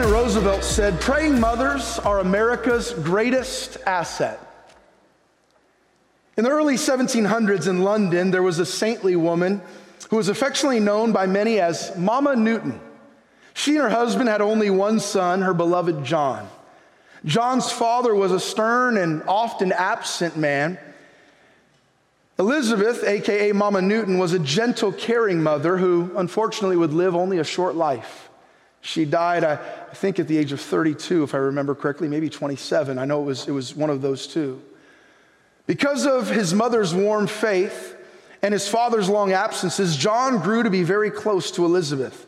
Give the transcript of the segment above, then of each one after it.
President Roosevelt said, Praying mothers are America's greatest asset. In the early 1700s in London, there was a saintly woman who was affectionately known by many as Mama Newton. She and her husband had only one son, her beloved John. John's father was a stern and often absent man. Elizabeth, aka Mama Newton, was a gentle, caring mother who unfortunately would live only a short life. She died, I, I think, at the age of 32, if I remember correctly, maybe 27. I know it was, it was one of those two. Because of his mother's warm faith and his father's long absences, John grew to be very close to Elizabeth.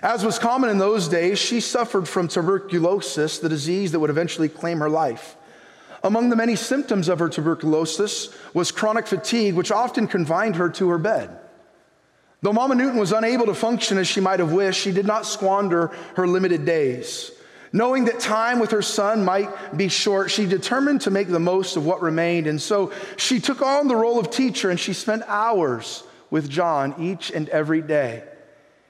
As was common in those days, she suffered from tuberculosis, the disease that would eventually claim her life. Among the many symptoms of her tuberculosis was chronic fatigue, which often confined her to her bed. Though Mama Newton was unable to function as she might have wished, she did not squander her limited days. Knowing that time with her son might be short, she determined to make the most of what remained. And so she took on the role of teacher and she spent hours with John each and every day.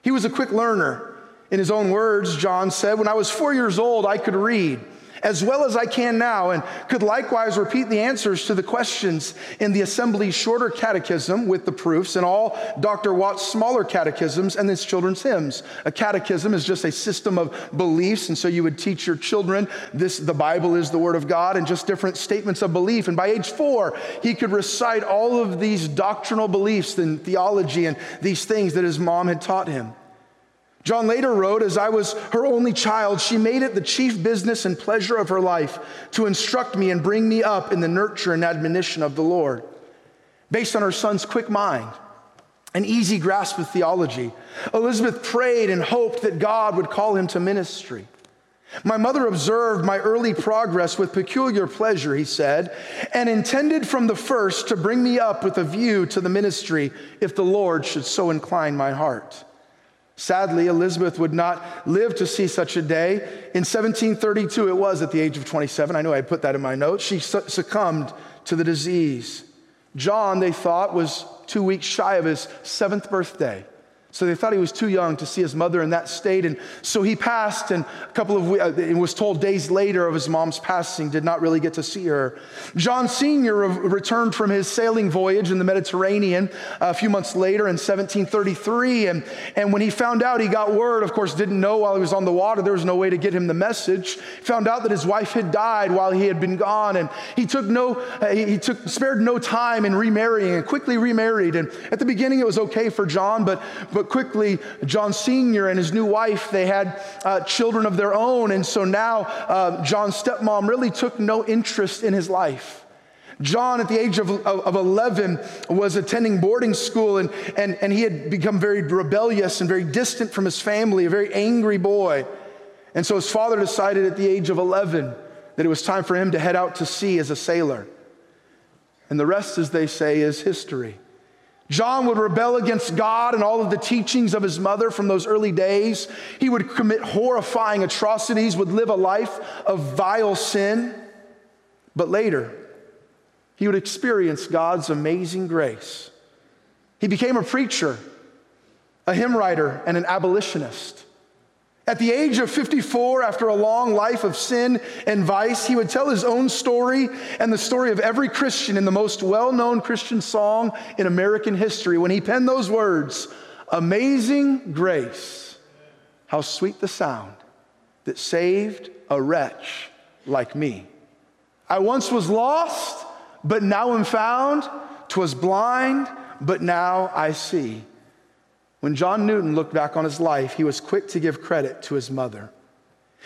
He was a quick learner. In his own words, John said, When I was four years old, I could read as well as I can now, and could likewise repeat the answers to the questions in the Assembly's shorter catechism with the proofs and all Dr. Watt's smaller catechisms and his children's hymns. A catechism is just a system of beliefs, and so you would teach your children this the Bible is the Word of God and just different statements of belief. And by age four, he could recite all of these doctrinal beliefs and theology and these things that his mom had taught him. John later wrote, As I was her only child, she made it the chief business and pleasure of her life to instruct me and bring me up in the nurture and admonition of the Lord. Based on her son's quick mind, an easy grasp of theology, Elizabeth prayed and hoped that God would call him to ministry. My mother observed my early progress with peculiar pleasure, he said, and intended from the first to bring me up with a view to the ministry if the Lord should so incline my heart. Sadly, Elizabeth would not live to see such a day. In 1732, it was at the age of 27. I know I put that in my notes. She succumbed to the disease. John, they thought, was two weeks shy of his seventh birthday. So they thought he was too young to see his mother in that state. And so he passed, and a couple of weeks, uh, was told days later of his mom's passing, did not really get to see her. John Sr. returned from his sailing voyage in the Mediterranean a few months later in 1733. And, and when he found out, he got word, of course, didn't know while he was on the water, there was no way to get him the message. Found out that his wife had died while he had been gone. And he took no, uh, he took, spared no time in remarrying and quickly remarried. And at the beginning, it was okay for John, but, but quickly, John Sr. and his new wife, they had uh, children of their own. And so now uh, John's stepmom really took no interest in his life. John, at the age of, of, 11, was attending boarding school and, and, and he had become very rebellious and very distant from his family, a very angry boy. And so his father decided at the age of 11 that it was time for him to head out to sea as a sailor. And the rest, as they say, is history. John would rebel against God and all of the teachings of his mother from those early days. He would commit horrifying atrocities, would live a life of vile sin. But later, he would experience God's amazing grace. He became a preacher, a hymn writer, and an abolitionist. At the age of 54, after a long life of sin and vice, he would tell his own story and the story of every Christian in the most well known Christian song in American history when he penned those words Amazing grace, how sweet the sound that saved a wretch like me. I once was lost, but now am found. Twas blind, but now I see. When John Newton looked back on his life, he was quick to give credit to his mother.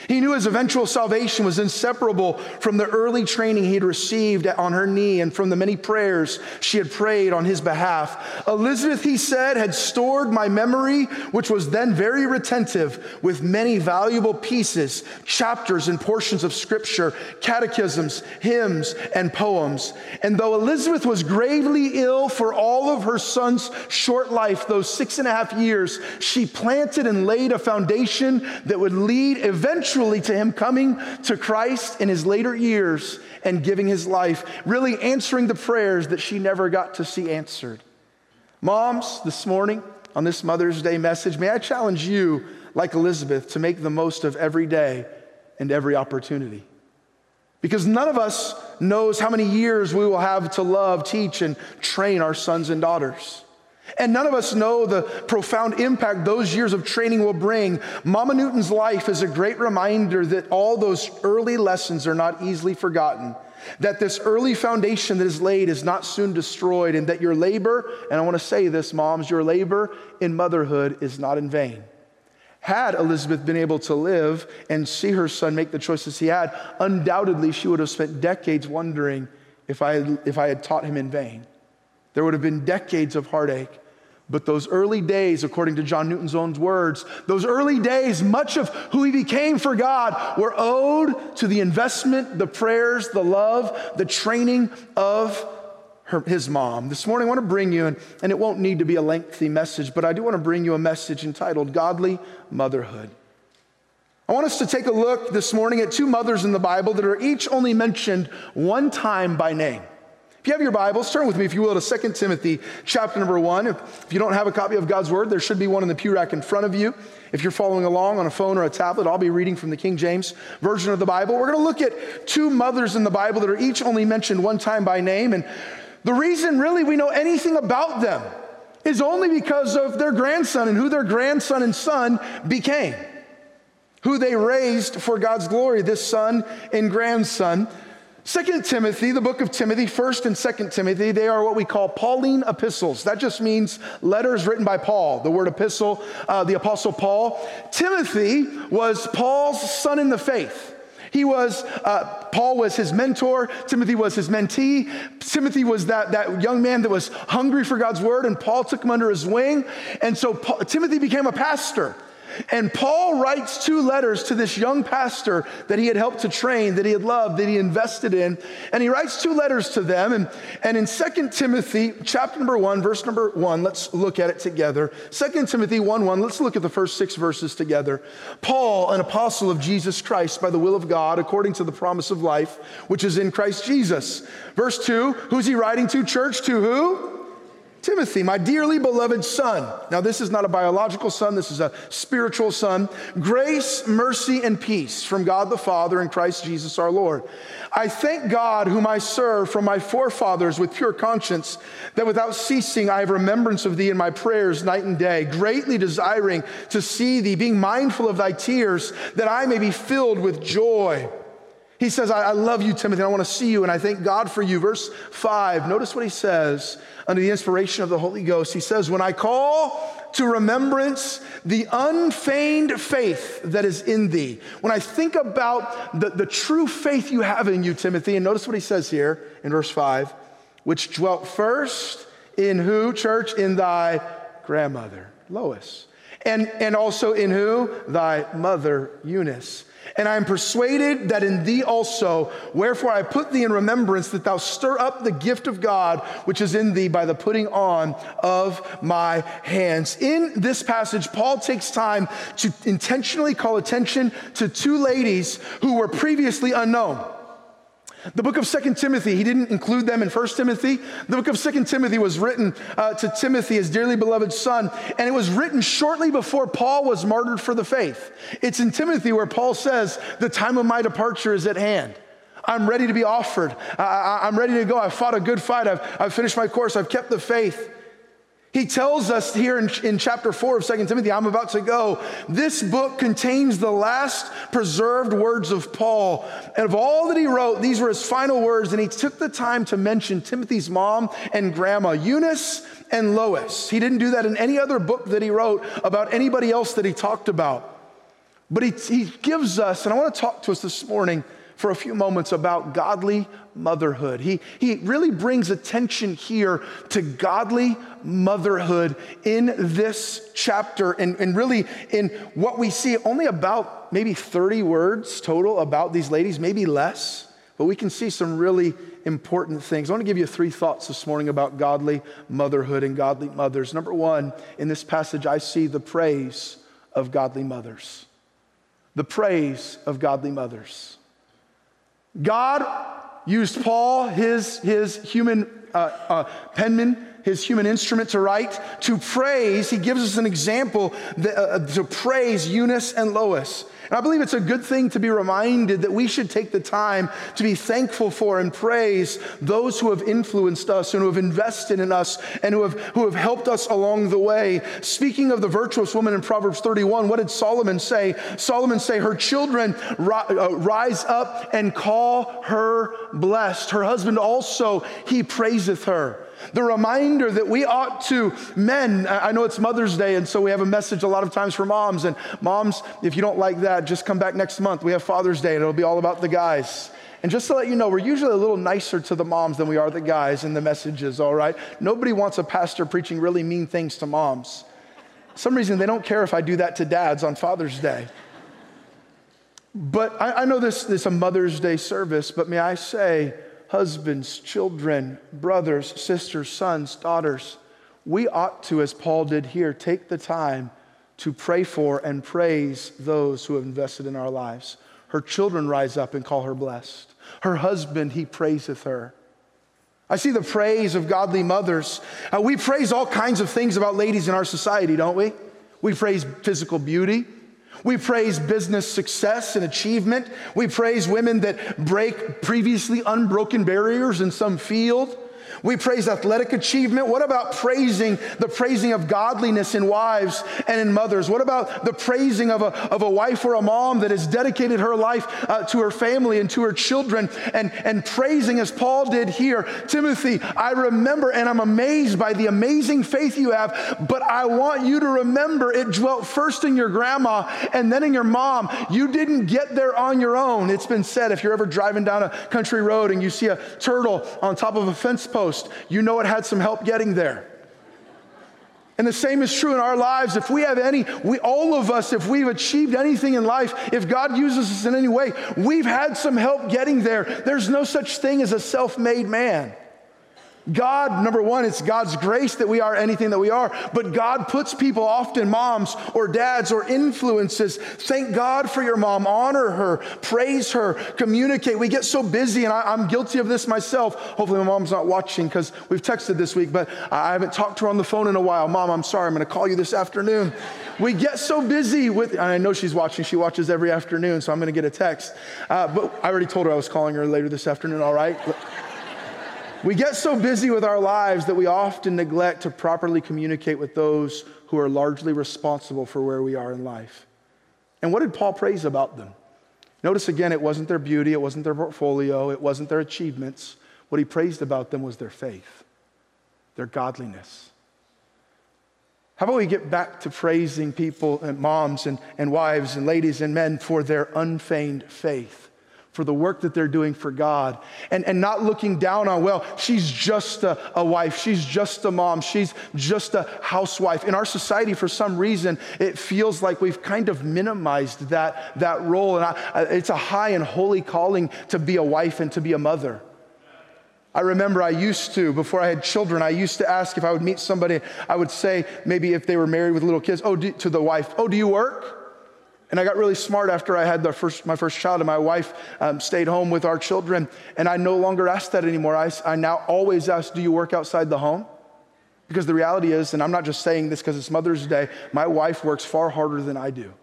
He knew his eventual salvation was inseparable from the early training he had received on her knee and from the many prayers she had prayed on his behalf. Elizabeth, he said, had stored my memory, which was then very retentive, with many valuable pieces, chapters, and portions of scripture, catechisms, hymns, and poems. And though Elizabeth was gravely ill for all of her son's short life, those six and a half years, she planted and laid a foundation that would lead eventually eventually to him coming to Christ in his later years and giving his life, really answering the prayers that she never got to see answered. Moms, this morning on this Mother's Day message, may I challenge you, like Elizabeth, to make the most of every day and every opportunity. Because none of us knows how many years we will have to love, teach, and train our sons and daughters. And none of us know the profound impact those years of training will bring. Mama Newton's life is a great reminder that all those early lessons are not easily forgotten, that this early foundation that is laid is not soon destroyed, and that your labor, and I want to say this, moms, your labor in motherhood is not in vain. Had Elizabeth been able to live and see her son make the choices he had, undoubtedly she would have spent decades wondering if I if I had taught him in vain. There would have been decades of heartache. But those early days, according to John Newton's own words, those early days, much of who he became for God were owed to the investment, the prayers, the love, the training of her, his mom. This morning, I want to bring you, and, and it won't need to be a lengthy message, but I do want to bring you a message entitled Godly Motherhood. I want us to take a look this morning at two mothers in the Bible that are each only mentioned one time by name. If you have your Bibles, turn with me, if you will, to 2 Timothy chapter number 1. If you don't have a copy of God's Word, there should be one in the pew rack in front of you. If you're following along on a phone or a tablet, I'll be reading from the King James Version of the Bible. We're going to look at two mothers in the Bible that are each only mentioned one time by name. And the reason really we know anything about them is only because of their grandson and who their grandson and son became, who they raised for God's glory, this son and grandson. Second Timothy, the book of Timothy, first and second Timothy, they are what we call Pauline epistles. That just means letters written by Paul. The word epistle, uh, the apostle Paul. Timothy was Paul's son in the faith. He was, uh, Paul was his mentor. Timothy was his mentee. Timothy was that, that young man that was hungry for God's word, and Paul took him under his wing. And so Paul, Timothy became a pastor. And Paul writes two letters to this young pastor that he had helped to train, that he had loved, that he invested in. And he writes two letters to them. And, and in 2 Timothy, chapter number 1, verse number 1, let's look at it together. 2 Timothy 1 1, let's look at the first six verses together. Paul, an apostle of Jesus Christ by the will of God, according to the promise of life, which is in Christ Jesus. Verse 2, who's he writing to? Church to who? Timothy, my dearly beloved son. Now, this is not a biological son, this is a spiritual son. Grace, mercy, and peace from God the Father and Christ Jesus our Lord. I thank God, whom I serve from my forefathers with pure conscience, that without ceasing I have remembrance of thee in my prayers night and day, greatly desiring to see thee, being mindful of thy tears, that I may be filled with joy. He says, I, I love you, Timothy. I want to see you, and I thank God for you. Verse 5, notice what he says under the inspiration of the Holy Ghost. He says, When I call to remembrance the unfeigned faith that is in thee. When I think about the, the true faith you have in you, Timothy, and notice what he says here in verse 5 which dwelt first in who, church? In thy grandmother, Lois. And, and also in who? Thy mother, Eunice. And I am persuaded that in thee also, wherefore I put thee in remembrance that thou stir up the gift of God which is in thee by the putting on of my hands. In this passage, Paul takes time to intentionally call attention to two ladies who were previously unknown. The book of Second Timothy, he didn't include them in First Timothy. The book of Second Timothy was written uh, to Timothy, his dearly beloved son, and it was written shortly before Paul was martyred for the faith. It's in Timothy where Paul says, The time of my departure is at hand. I'm ready to be offered. I, am ready to go. I've fought a good fight. I've, I've finished my course. I've kept the faith. He tells us here in, in, chapter 4 of 2 Timothy, I'm about to go. This book contains the last preserved words of Paul. And of all that he wrote, these were his final words. And he took the time to mention Timothy's mom and grandma, Eunice and Lois. He didn't do that in any other book that he wrote about anybody else that he talked about. But he, he gives us, and I want to talk to us this morning for a few moments about godly motherhood. He, he really brings attention here to godly motherhood in this chapter and, and really in what we see only about maybe 30 words total about these ladies, maybe less, but we can see some really important things. I want to give you three thoughts this morning about godly motherhood and godly mothers. Number one, in this passage, I see the praise of godly mothers. The praise of godly mothers. God used Paul, his, his human uh, uh, penman, his human instrument to write, to praise. He gives us an example that, uh, to praise Eunice and Lois. And I believe it's a good thing to be reminded that we should take the time to be thankful for and praise those who have influenced us and who have invested in us and who have, who have helped us along the way. Speaking of the virtuous woman in Proverbs 31, what did Solomon say? Solomon say, Her children uh, rise up and call her blessed. Her husband also, he praiseth her. The reminder that we ought to, men, I know it's Mother's Day, and so we have a message a lot of times for moms. And moms, if you don't like that, just come back next month. We have Father's Day, and it'll be all about the guys. And just to let you know, we're usually a little nicer to the moms than we are the guys in the messages, all right? Nobody wants a pastor preaching really mean things to moms. some reason, they don't care if I do that to dads on Father's Day. But I, I know this, this is a Mother's Day service, but may I say, husbands, children, brothers, sisters, sons, daughters, we ought to, as Paul did here, take the time to pray for and praise those who have invested in our lives. Her children rise up and call her blessed. Her husband, he praiseth her. I see the praise of godly mothers. Uh, we praise all kinds of things about ladies in our society, don't we? We praise physical beauty. We praise business success and achievement. We praise women that break previously unbroken barriers in some field. We praise athletic achievement. What about praising the praising of godliness in wives and in mothers? What about the praising of a, of a wife or a mom that has dedicated her life uh, to her family and to her children and, and praising as Paul did here? Timothy, I remember and I'm amazed by the amazing faith you have, but I want you to remember it dwelt first in your grandma and then in your mom. You didn't get there on your own. It's been said if you're ever driving down a country road and you see a turtle on top of a fence post, you know it had some help getting there. And the same is true in our lives. If we have any, we all of us, if we've achieved anything in life, if God uses us in any way, we've had some help getting there. There's no such thing as a self made man. God, number one, it's God's grace that we are anything that we are, but God puts people, often moms or dads or influences. Thank God for your mom, honor her, praise her, communicate. We get so busy, and I, am guilty of this myself. Hopefully, my mom's not watching because we've texted this week, but I haven't talked to her on the phone in a while. Mom, I'm sorry, I'm gonna call you this afternoon. We get so busy with, and I know she's watching, she watches every afternoon, so I'm gonna get a text. Uh, but I already told her I was calling her later this afternoon, all right? We get so busy with our lives that we often neglect to properly communicate with those who are largely responsible for where we are in life. And what did Paul praise about them? Notice again, it wasn't their beauty, it wasn't their portfolio, it wasn't their achievements. What he praised about them was their faith, their godliness. How about we get back to praising people and moms and, and wives and ladies and men for their unfeigned faith? For the work that they're doing for God and, and not looking down on, well, she's just a, a, wife, she's just a mom, she's just a housewife. In our society, for some reason, it feels like we've kind of minimized that, that role. And I, it's a high and holy calling to be a wife and to be a mother. I remember I used to, before I had children, I used to ask if I would meet somebody, I would say, maybe if they were married with little kids, oh, do, to the wife, oh, do you work? And I got really smart after I had first, my first child, and my wife um, stayed home with our children. And I no longer ask that anymore. I, I now always ask, Do you work outside the home? Because the reality is, and I'm not just saying this because it's Mother's Day, my wife works far harder than I do.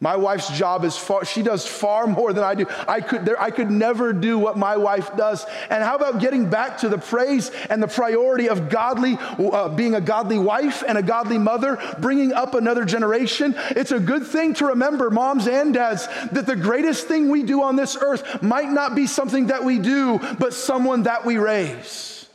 My wife's job is far, she does far more than I do. I could, there, I could never do what my wife does. And how about getting back to the praise and the priority of godly, uh, being a godly wife and a godly mother, bringing up another generation? It's a good thing to remember, moms and dads, that the greatest thing we do on this earth might not be something that we do, but someone that we raise.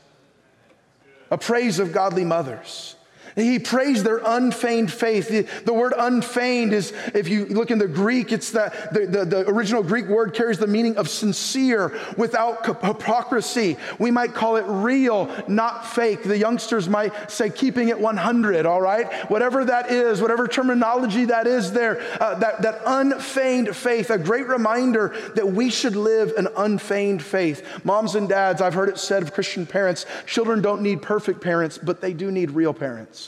A praise of godly mothers. He praised their unfeigned faith. The, the, word unfeigned is, if you look in the Greek, it's that the, the, the, original Greek word carries the meaning of sincere, without hypocrisy. We might call it real, not fake. The youngsters might say keeping it 100, all right? Whatever that is, whatever terminology that is there, uh, that, that unfeigned faith, a great reminder that we should live an unfeigned faith. Moms and dads, I've heard it said of Christian parents, children don't need perfect parents, but they do need real parents.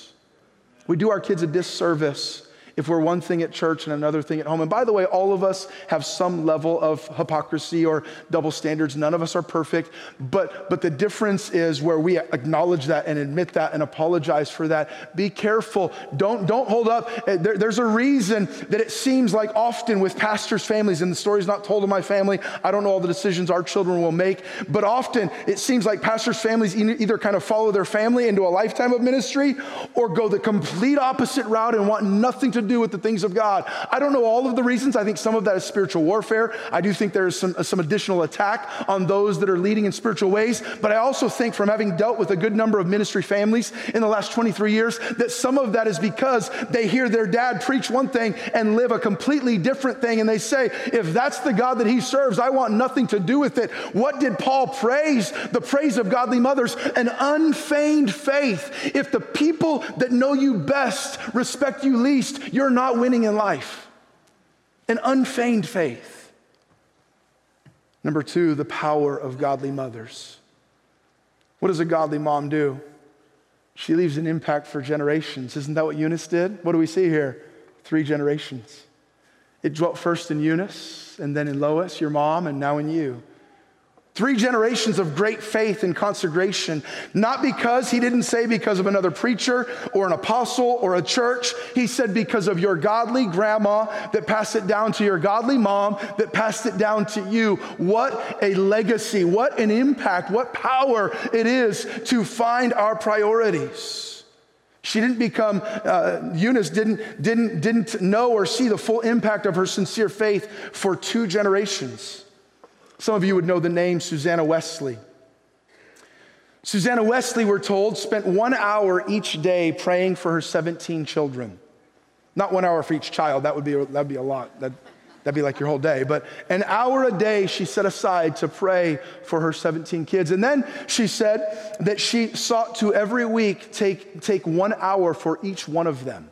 We do our kids a disservice if we're one thing at church and another thing at home. And by the way, all of us have some level of hypocrisy or double standards. None of us are perfect. But, but the difference is where we acknowledge that and admit that and apologize for that. Be careful. Don't, don't hold up. Eh, there, there's a reason that it seems like often with pastors' families, and the story's not told of my family, I don't know all the decisions our children will make, but often it seems like pastors' families either kind of follow their family into a lifetime of ministry or go the complete opposite route and want nothing to do with the things of God. I don't know all of the reasons. I think some of that is spiritual warfare. I do think there's some, some additional attack on those that are leading in spiritual ways. But I also think from having dealt with a good number of ministry families in the last 23 years, that some of that is because they hear their dad preach one thing and live a completely different thing. And they say, if that's the God that he serves, I want nothing to do with it. What did Paul praise? The praise of godly mothers, an unfeigned faith. If the people that know you best respect you least, you're not winning in life. An unfeigned faith. Number two, the power of godly mothers. What does a godly mom do? She leaves an impact for generations. Isn't that what Eunice did? What do we see here? Three generations. It dwelt first in Eunice, and then in Lois, your mom, and now in you. Three generations of great faith and consecration, not because he didn't say because of another preacher or an apostle or a church. He said because of your godly grandma that passed it down to your godly mom that passed it down to you. What a legacy, what an impact, what power it is to find our priorities. She didn't become, uh, Eunice didn't, didn't, didn't know or see the full impact of her sincere faith for two generations. Some of you would know the name Susanna Wesley. Susanna Wesley, we're told, spent one hour each day praying for her 17 children. Not one hour for each child, that would be, that'd be a lot. That, that'd be like your whole day. But an hour a day she set aside to pray for her 17 kids. And then she said that she sought to every week take, take one hour for each one of them.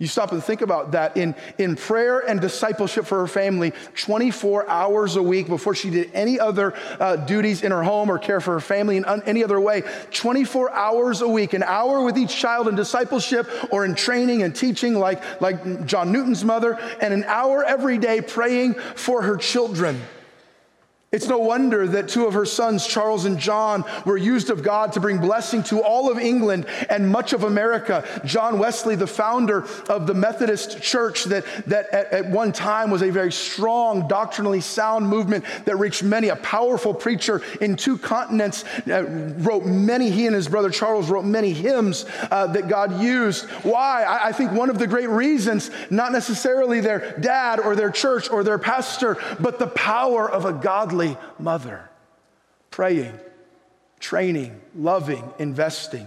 You stop and think about that in, in prayer and discipleship for her family 24 hours a week before she did any other uh, duties in her home or care for her family in un, any other way. 24 hours a week, an hour with each child in discipleship or in training and teaching, like, like John Newton's mother, and an hour every day praying for her children. It's no wonder that two of her sons, Charles and John, were used of God to bring blessing to all of England and much of America. John Wesley, the founder of the Methodist Church, that, that at, at one time was a very strong, doctrinally sound movement that reached many, a powerful preacher in two continents, uh, wrote many, he and his brother Charles wrote many hymns uh, that God used. Why? I, I think one of the great reasons, not necessarily their dad or their church or their pastor, but the power of a godly godly mother, praying, training, loving, investing.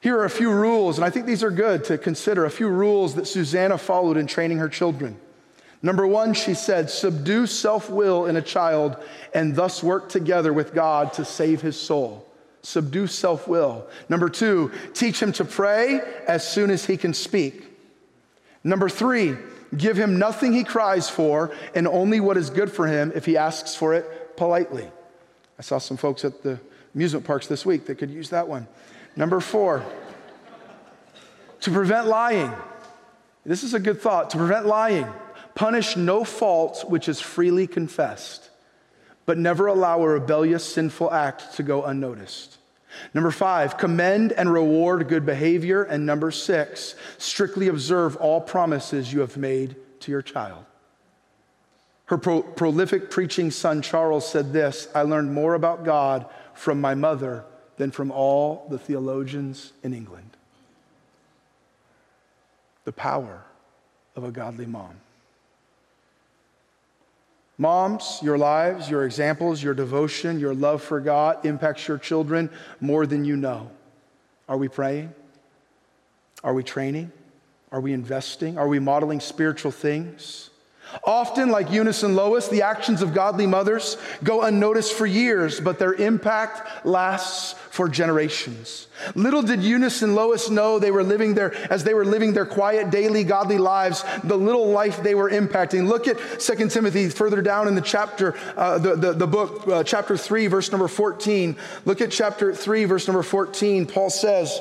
Here are a few rules, and I think these are good to consider a few rules that Susanna followed in training her children. Number one, she said, subdue self will in a child and thus work together with God to save his soul. Subdue self will. Number two, teach him to pray as soon as he can speak. Number three, Give him nothing he cries for, and only what is good for him if he asks for it politely. I saw some folks at the amusement parks this week that could use that one. Number four, to prevent lying. This is a good thought. To prevent lying, punish no fault which is freely confessed, but never allow a rebellious, sinful act to go unnoticed. Number five, commend and reward good behavior. And number six, strictly observe all promises you have made to your child. Her pro- prolific preaching son, Charles, said this I learned more about God from my mother than from all the theologians in England. The power of a godly mom. Moms, your lives, your examples, your devotion, your love for God impacts your children more than you know. Are we praying? Are we training? Are we investing? Are we modeling spiritual things? Often, like Eunice and Lois, the actions of godly mothers go unnoticed for years, but their impact lasts for generations. Little did Eunice and Lois know they were living their, as they were living their quiet, daily, godly lives, the little life they were impacting. Look at 2 Timothy further down in the chapter, uh, the, the, the, book, uh, chapter 3, verse number 14. Look at chapter 3, verse number 14. Paul says,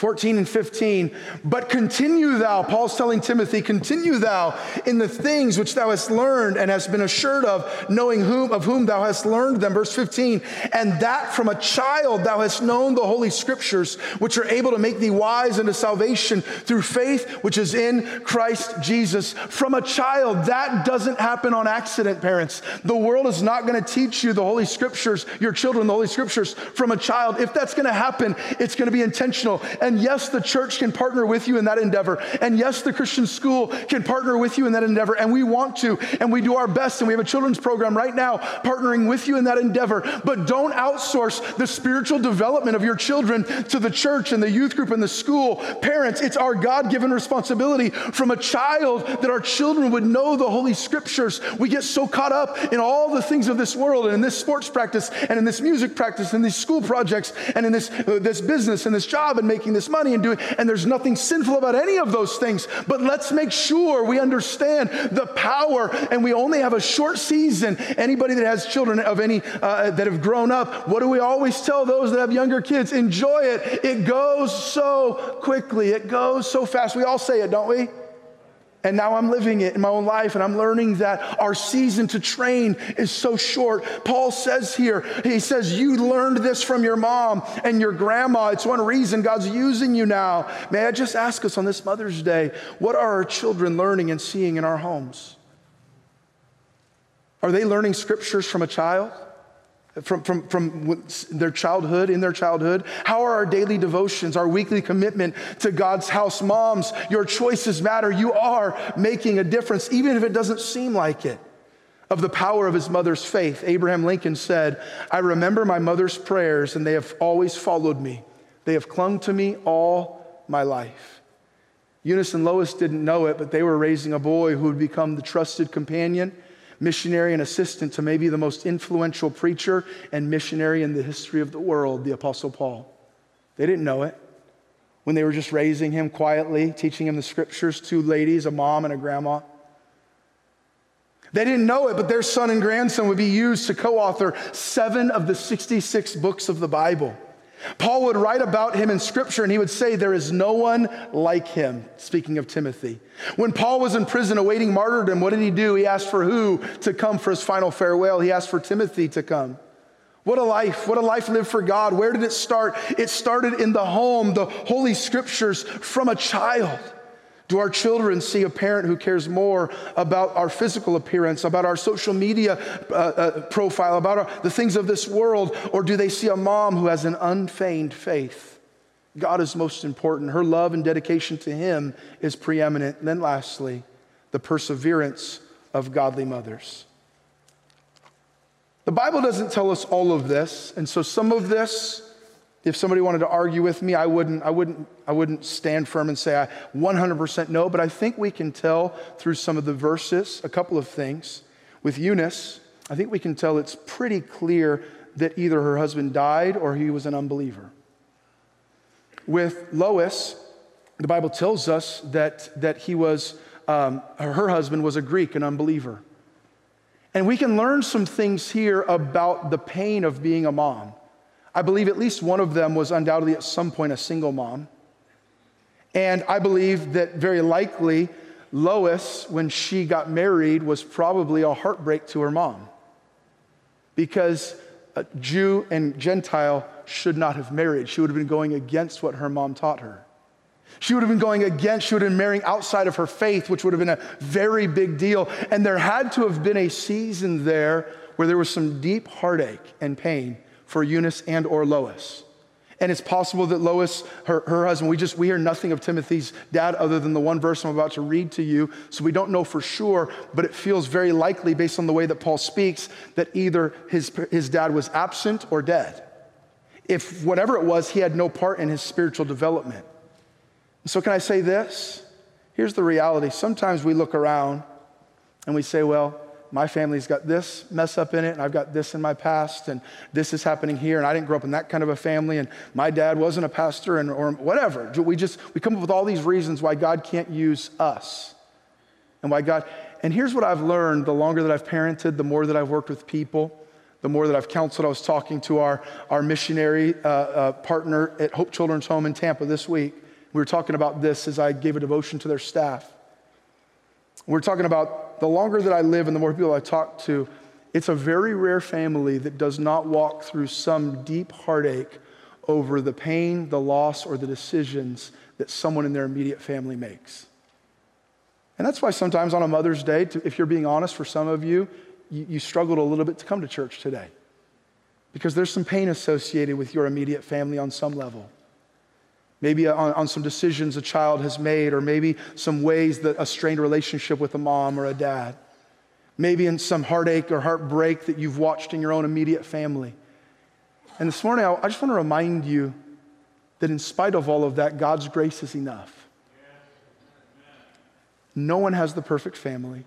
14 and 15. But continue thou, Paul's telling Timothy, continue thou in the things which thou hast learned and hast been assured of, knowing whom of whom thou hast learned them. Verse 15. And that from a child thou hast known the holy scriptures, which are able to make thee wise unto salvation through faith which is in Christ Jesus. From a child, that doesn't happen on accident, parents. The world is not going to teach you the holy scriptures, your children, the holy scriptures from a child. If that's going to happen, it's going to be intentional. And and yes, the church can partner with you in that endeavor. And yes, the Christian school can partner with you in that endeavor. And we want to, and we do our best. And we have a children's program right now partnering with you in that endeavor. But don't outsource the spiritual development of your children to the church and the youth group and the school. Parents, it's our God given responsibility from a child that our children would know the Holy Scriptures. We get so caught up in all the things of this world and in this sports practice and in this music practice and these school projects and in this, uh, this business and this job and making this this money and doing, and there's nothing sinful about any of those things. But let's make sure we understand the power, and we only have a short season. Anybody that has children of any uh, that have grown up, what do we always tell those that have younger kids? Enjoy it. It goes so quickly. It goes so fast. We all say it, don't we? And now I'm living it in my own life, and I'm learning that our season to train is so short. Paul says here, he says, You learned this from your mom and your grandma. It's one reason God's using you now. May I just ask us on this Mother's Day, what are our children learning and seeing in our homes? Are they learning scriptures from a child? From, from, from their childhood, in their childhood? How are our daily devotions, our weekly commitment to God's house? Moms, your choices matter. You are making a difference, even if it doesn't seem like it. Of the power of his mother's faith, Abraham Lincoln said, I remember my mother's prayers, and they have always followed me. They have clung to me all my life. Eunice and Lois didn't know it, but they were raising a boy who would become the trusted companion missionary and assistant to maybe the most influential preacher and missionary in the history of the world, the Apostle Paul. They didn't know it. When they were just raising him quietly, teaching him the scriptures, two ladies, a mom and a grandma. They didn't know it, but their son and grandson would be used to co author seven of the 66 books of the Bible. Paul would write about him in scripture and he would say, There is no one like him, speaking of Timothy. When Paul was in prison awaiting martyrdom, what did he do? He asked for who to come for his final farewell? He asked for Timothy to come. What a life, what a life lived for God. Where did it start? It started in the home, the Holy Scriptures from a child. Do our children see a parent who cares more about our physical appearance, about our social media uh, uh, profile, about our, the things of this world? Or do they see a mom who has an unfeigned faith? God is most important. Her love and dedication to Him is preeminent. And then, lastly, the perseverance of godly mothers. The Bible doesn't tell us all of this, and so some of this if somebody wanted to argue with me, I wouldn't, I wouldn't, I wouldn't stand firm and say I 100% know, but I think we can tell through some of the verses a couple of things. With Eunice, I think we can tell it's pretty clear that either her husband died or he was an unbeliever. With Lois, the Bible tells us that, that he was, um, her husband was a Greek, an unbeliever. And we can learn some things here about the pain of being a mom. I believe at least one of them was undoubtedly at some point a single mom. And I believe that very likely Lois, when she got married, was probably a heartbreak to her mom because a Jew and Gentile should not have married. She would have been going against what her mom taught her. She would have been going against, she would have been marrying outside of her faith, which would have been a very big deal. And there had to have been a season there where there was some deep heartache and pain for Eunice and or Lois. And it's possible that Lois, her, her husband, we just we hear nothing of Timothy's dad other than the one verse I'm about to read to you. So we don't know for sure, but it feels very likely based on the way that Paul speaks that either his, his dad was absent or dead. if whatever it was, he had no part in his spiritual development. So, can I say this? Here's the reality. Sometimes we look around and we say, well, my family's got this mess up in it, and I've got this in my past, and this is happening here, and I didn't grow up in that kind of a family, and my dad wasn't a pastor, and or whatever. We just we come up with all these reasons why God can't use us, and why God. And here's what I've learned: the longer that I've parented, the more that I've worked with people, the more that I've counseled. I was talking to our our missionary uh, uh, partner at Hope Children's Home in Tampa this week. We were talking about this as I gave a devotion to their staff. We're talking about the longer that I live and the more people I talk to, it's a very rare family that does not walk through some deep heartache over the pain, the loss, or the decisions that someone in their immediate family makes. And that's why sometimes on a Mother's Day, if you're being honest for some of you, you, you struggled a little bit to come to church today because there's some pain associated with your immediate family on some level. Maybe on, on, some decisions a child has made, or maybe some ways that a strained relationship with a mom or a dad. Maybe in some heartache or heartbreak that you've watched in your own immediate family. And this morning, I, I just want to remind you that in spite of all of that, God's grace is enough. No one has the perfect family.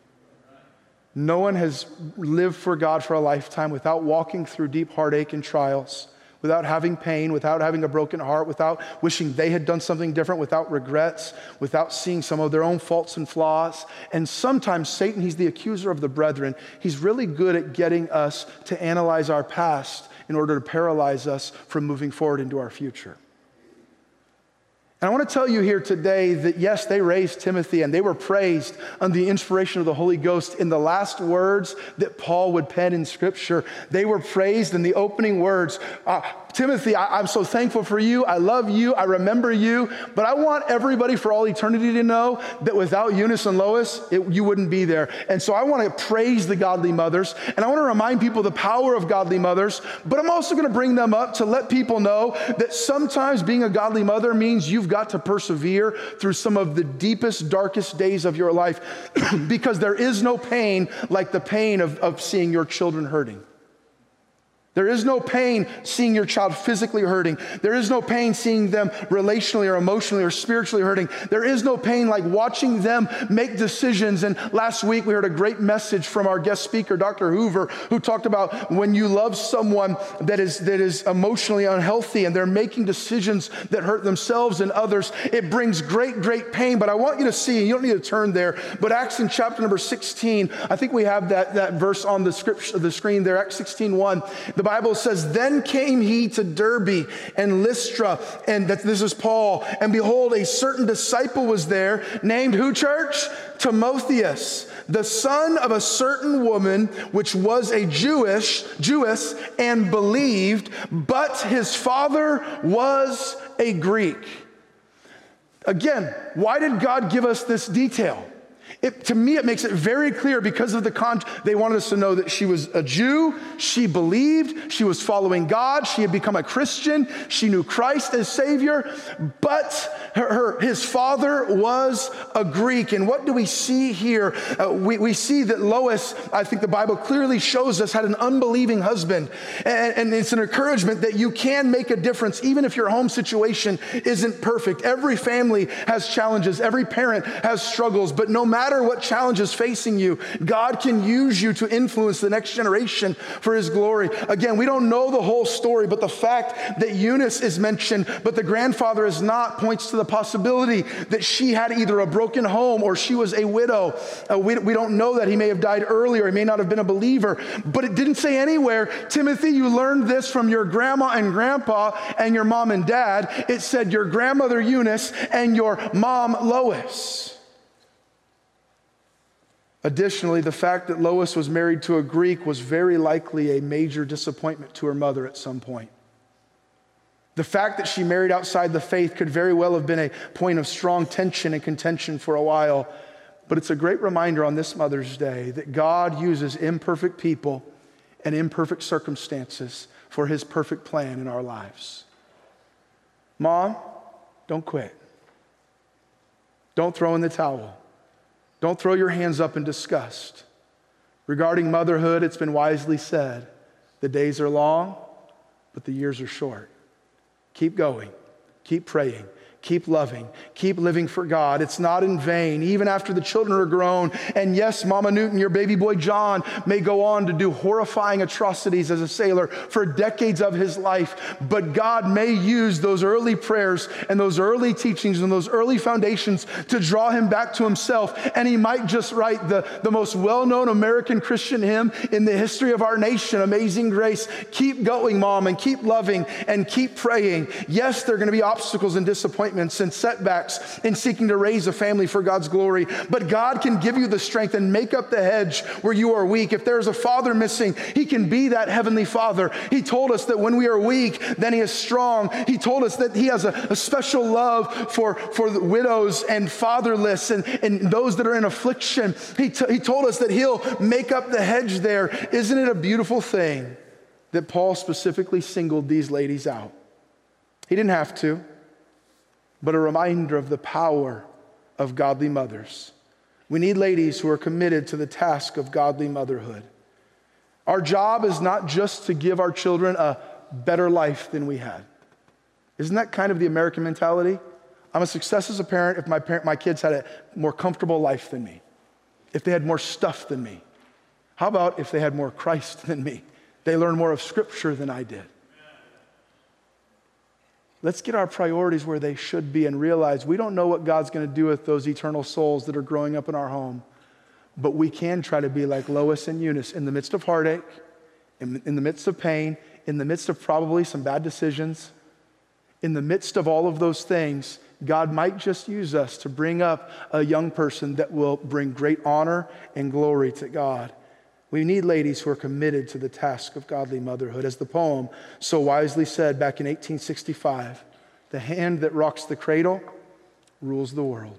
No one has lived for God for a lifetime without walking through deep heartache and trials without having pain, without having a broken heart, without wishing they had done something different, without regrets, without seeing some of their own faults and flaws. And sometimes Satan, he's the accuser of the brethren. He's really good at getting us to analyze our past in order to paralyze us from moving forward into our future. And I want to tell you here today that yes, they raised Timothy and they were praised under the inspiration of the Holy Ghost in the last words that Paul would pen in Scripture. They were praised in the opening words. Uh, Timothy, I, am so thankful for you. I love you. I remember you. But I want everybody for all eternity to know that without Eunice and Lois, it, you wouldn't be there. And so I want to praise the godly mothers. And I want to remind people the power of godly mothers. But I'm also going to bring them up to let people know that sometimes being a godly mother means you've got to persevere through some of the deepest, darkest days of your life because there is no pain like the pain of, of seeing your children hurting. There is no pain seeing your child physically hurting. There is no pain seeing them relationally or emotionally or spiritually hurting. There is no pain like watching them make decisions. And last week we heard a great message from our guest speaker, Dr. Hoover, who talked about when you love someone that is, that is emotionally unhealthy and they're making decisions that hurt themselves and others, it brings great, great pain. But I want you to see, you don't need to turn there, but Acts in chapter number 16, I think we have that, that verse on the, script, the screen there, Acts 16 1. The Bible says, Then came he to Derbe and Lystra, and that this is Paul. And behold, a certain disciple was there, named who, church? Timotheus, the son of a certain woman, which was a Jewish, Jewess, and believed, but his father was a Greek. Again, why did God give us this detail? It, to me, it makes it very clear because of the con. They wanted us to know that she was a Jew, she believed, she was following God, she had become a Christian, she knew Christ as Savior, but her, her his father was a Greek. And what do we see here? Uh, we, we see that Lois, I think the Bible clearly shows us, had an unbelieving husband. And, and it's an encouragement that you can make a difference, even if your home situation isn't perfect. Every family has challenges, every parent has struggles, but no matter matter what challenge is facing you, God can use you to influence the next generation for His glory. Again, we don't know the whole story, but the fact that Eunice is mentioned, but the grandfather is not, points to the possibility that she had either a broken home or she was a widow. Uh, we, we don't know that. He may have died earlier, he may not have been a believer, but it didn't say anywhere, Timothy, you learned this from your grandma and grandpa and your mom and dad. It said your grandmother Eunice and your mom Lois. Additionally, the fact that Lois was married to a Greek was very likely a major disappointment to her mother at some point. The fact that she married outside the faith could very well have been a point of strong tension and contention for a while. But it's a great reminder on this Mother's Day that God uses imperfect people and imperfect circumstances for his perfect plan in our lives. Mom, don't quit. Don't throw in the towel. Don't throw your hands up in disgust. Regarding motherhood, it's been wisely said the days are long, but the years are short. keep going, keep praying, Keep loving. Keep living for God. It's not in vain, even after the children are grown. And yes, Mama Newton, your baby boy John may go on to do horrifying atrocities as a sailor for decades of his life. But God may use those early prayers and those early teachings and those early foundations to draw him back to himself. And he might just write the, the most well known American Christian hymn in the history of our nation Amazing Grace. Keep going, Mom, and keep loving and keep praying. Yes, there are going to be obstacles and disappointments disappointments and setbacks in seeking to raise a family for God's glory. But God can give you the strength and make up the hedge where you are weak. If there's a father missing, He can be that heavenly father. He told us that when we are weak, then He is strong. He told us that He has a, a special love for, for widows and fatherless and, and those that are in affliction. He, t- he told us that He'll make up the hedge there. Isn't it a beautiful thing that Paul specifically singled these ladies out? He didn't have to but a reminder of the power of godly mothers. We need ladies who are committed to the task of godly motherhood. Our job is not just to give our children a better life than we had. Isn't that kind of the American mentality? I'm a success as a parent if my, parent, my kids had a more comfortable life than me, if they had more stuff than me. How about if they had more Christ than me? They learned more of Scripture than I did. Let's get our priorities where they should be and realize we don't know what God's going to do with those eternal souls that are growing up in our home. But we can try to be like Lois and Eunice in the midst of heartache, in, in the midst of pain, in the midst of probably some bad decisions, in the midst of all of those things. God might just use us to bring up a young person that will bring great honor and glory to God. We need ladies who are committed to the task of godly motherhood. As the poem so wisely said back in 1865 the hand that rocks the cradle rules the world.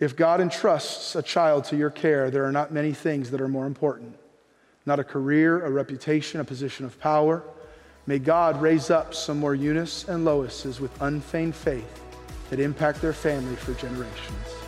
If God entrusts a child to your care, there are not many things that are more important. Not a career, a reputation, a position of power. May God raise up some more Eunice and Loises with unfeigned faith that impact their family for generations.